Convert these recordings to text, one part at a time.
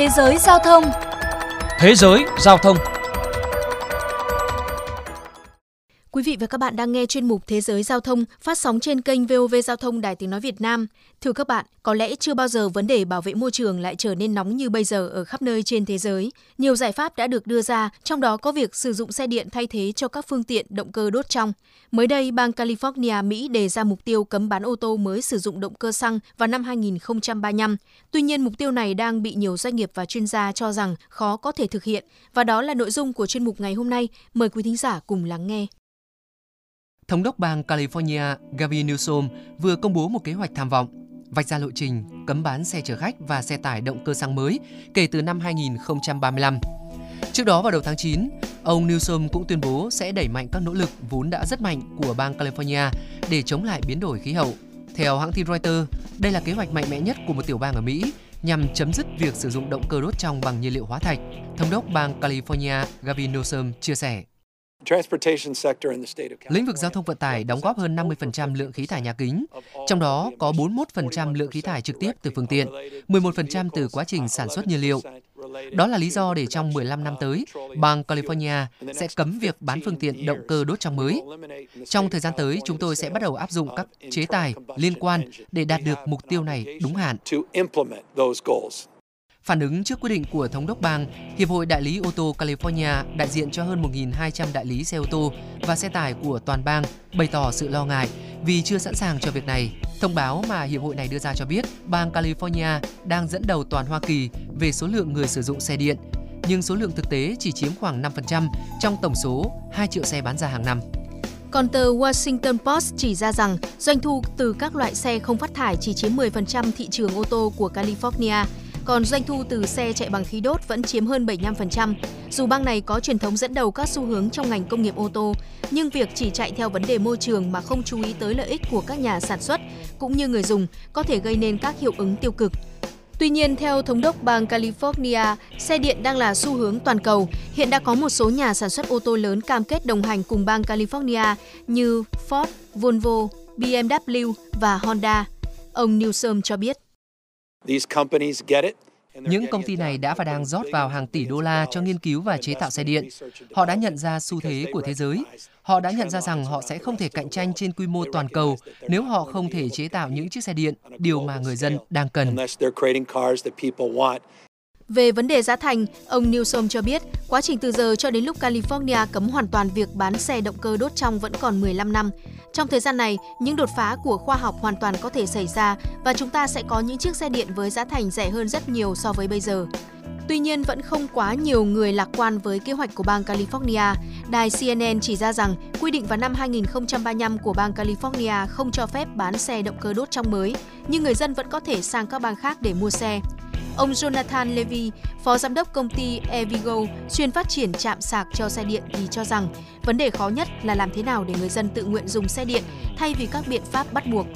Thế giới giao thông. Thế giới giao thông. Quý vị và các bạn đang nghe chuyên mục Thế giới giao thông phát sóng trên kênh VOV Giao thông Đài Tiếng Nói Việt Nam. Thưa các bạn, có lẽ chưa bao giờ vấn đề bảo vệ môi trường lại trở nên nóng như bây giờ ở khắp nơi trên thế giới. Nhiều giải pháp đã được đưa ra, trong đó có việc sử dụng xe điện thay thế cho các phương tiện động cơ đốt trong. Mới đây, bang California, Mỹ đề ra mục tiêu cấm bán ô tô mới sử dụng động cơ xăng vào năm 2035. Tuy nhiên, mục tiêu này đang bị nhiều doanh nghiệp và chuyên gia cho rằng khó có thể thực hiện. Và đó là nội dung của chuyên mục ngày hôm nay. Mời quý thính giả cùng lắng nghe. Thống đốc bang California Gavin Newsom vừa công bố một kế hoạch tham vọng vạch ra lộ trình cấm bán xe chở khách và xe tải động cơ xăng mới kể từ năm 2035. Trước đó vào đầu tháng 9, ông Newsom cũng tuyên bố sẽ đẩy mạnh các nỗ lực vốn đã rất mạnh của bang California để chống lại biến đổi khí hậu. Theo hãng tin Reuters, đây là kế hoạch mạnh mẽ nhất của một tiểu bang ở Mỹ nhằm chấm dứt việc sử dụng động cơ đốt trong bằng nhiên liệu hóa thạch. Thống đốc bang California Gavin Newsom chia sẻ. Lĩnh vực giao thông vận tải đóng góp hơn 50% lượng khí thải nhà kính, trong đó có 41% lượng khí thải trực tiếp từ phương tiện, 11% từ quá trình sản xuất nhiên liệu. Đó là lý do để trong 15 năm tới, bang California sẽ cấm việc bán phương tiện động cơ đốt trong mới. Trong thời gian tới, chúng tôi sẽ bắt đầu áp dụng các chế tài liên quan để đạt được mục tiêu này đúng hạn. Phản ứng trước quyết định của Thống đốc bang, Hiệp hội Đại lý ô tô California đại diện cho hơn 1.200 đại lý xe ô tô và xe tải của toàn bang bày tỏ sự lo ngại vì chưa sẵn sàng cho việc này. Thông báo mà hiệp hội này đưa ra cho biết bang California đang dẫn đầu toàn Hoa Kỳ về số lượng người sử dụng xe điện, nhưng số lượng thực tế chỉ chiếm khoảng 5% trong tổng số 2 triệu xe bán ra hàng năm. Còn tờ Washington Post chỉ ra rằng doanh thu từ các loại xe không phát thải chỉ chiếm 10% thị trường ô tô của California – còn doanh thu từ xe chạy bằng khí đốt vẫn chiếm hơn 75%. Dù bang này có truyền thống dẫn đầu các xu hướng trong ngành công nghiệp ô tô, nhưng việc chỉ chạy theo vấn đề môi trường mà không chú ý tới lợi ích của các nhà sản xuất cũng như người dùng có thể gây nên các hiệu ứng tiêu cực. Tuy nhiên, theo thống đốc bang California, xe điện đang là xu hướng toàn cầu. Hiện đã có một số nhà sản xuất ô tô lớn cam kết đồng hành cùng bang California như Ford, Volvo, BMW và Honda. Ông Newsom cho biết. Những công ty này đã và đang rót vào hàng tỷ đô la cho nghiên cứu và chế tạo xe điện. Họ đã nhận ra xu thế của thế giới. Họ đã nhận ra rằng họ sẽ không thể cạnh tranh trên quy mô toàn cầu nếu họ không thể chế tạo những chiếc xe điện, điều mà người dân đang cần. Về vấn đề giá thành, ông Newsom cho biết, quá trình từ giờ cho đến lúc California cấm hoàn toàn việc bán xe động cơ đốt trong vẫn còn 15 năm. Trong thời gian này, những đột phá của khoa học hoàn toàn có thể xảy ra và chúng ta sẽ có những chiếc xe điện với giá thành rẻ hơn rất nhiều so với bây giờ. Tuy nhiên, vẫn không quá nhiều người lạc quan với kế hoạch của bang California. Đài CNN chỉ ra rằng quy định vào năm 2035 của bang California không cho phép bán xe động cơ đốt trong mới, nhưng người dân vẫn có thể sang các bang khác để mua xe. Ông Jonathan Levy, phó giám đốc công ty Evigo, chuyên phát triển chạm sạc cho xe điện thì cho rằng vấn đề khó nhất là làm thế nào để người dân tự nguyện dùng xe điện thay vì các biện pháp bắt buộc.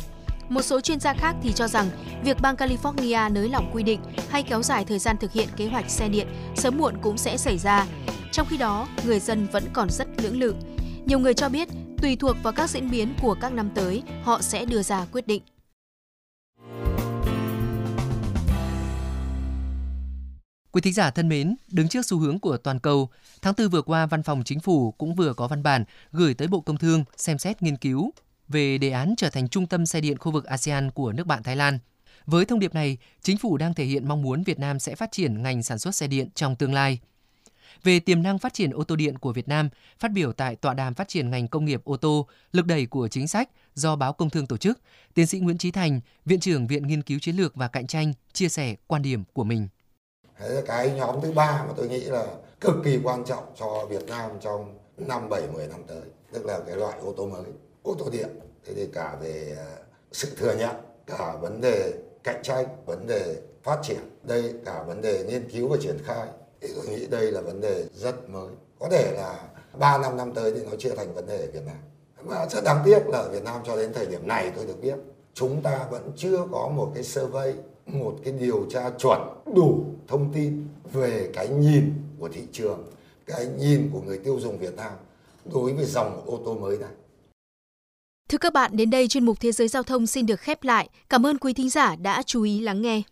Một số chuyên gia khác thì cho rằng việc bang California nới lỏng quy định hay kéo dài thời gian thực hiện kế hoạch xe điện sớm muộn cũng sẽ xảy ra. Trong khi đó, người dân vẫn còn rất lưỡng lự. Nhiều người cho biết, tùy thuộc vào các diễn biến của các năm tới, họ sẽ đưa ra quyết định. Quý thính giả thân mến, đứng trước xu hướng của toàn cầu, tháng 4 vừa qua Văn phòng Chính phủ cũng vừa có văn bản gửi tới Bộ Công Thương xem xét nghiên cứu về đề án trở thành trung tâm xe điện khu vực ASEAN của nước bạn Thái Lan. Với thông điệp này, chính phủ đang thể hiện mong muốn Việt Nam sẽ phát triển ngành sản xuất xe điện trong tương lai. Về tiềm năng phát triển ô tô điện của Việt Nam, phát biểu tại tọa đàm phát triển ngành công nghiệp ô tô, lực đẩy của chính sách do báo Công Thương tổ chức, tiến sĩ Nguyễn Trí Thành, Viện trưởng Viện Nghiên cứu Chiến lược và Cạnh tranh chia sẻ quan điểm của mình. Đấy là cái nhóm thứ ba mà tôi nghĩ là cực kỳ quan trọng cho Việt Nam trong năm 7 10 năm tới, tức là cái loại ô tô mới, ô tô điện. Thế thì cả về à, sự thừa nhận, cả vấn đề cạnh tranh, vấn đề phát triển, đây cả vấn đề nghiên cứu và triển khai thì tôi nghĩ đây là vấn đề rất mới. Có thể là 3 năm năm tới thì nó chưa thành vấn đề ở Việt Nam. Và rất đáng tiếc là ở Việt Nam cho đến thời điểm này tôi được biết chúng ta vẫn chưa có một cái survey một cái điều tra chuẩn đủ thông tin về cái nhìn của thị trường cái nhìn của người tiêu dùng Việt Nam đối với dòng ô tô mới này. Thưa các bạn, đến đây chuyên mục Thế giới Giao thông xin được khép lại. Cảm ơn quý thính giả đã chú ý lắng nghe.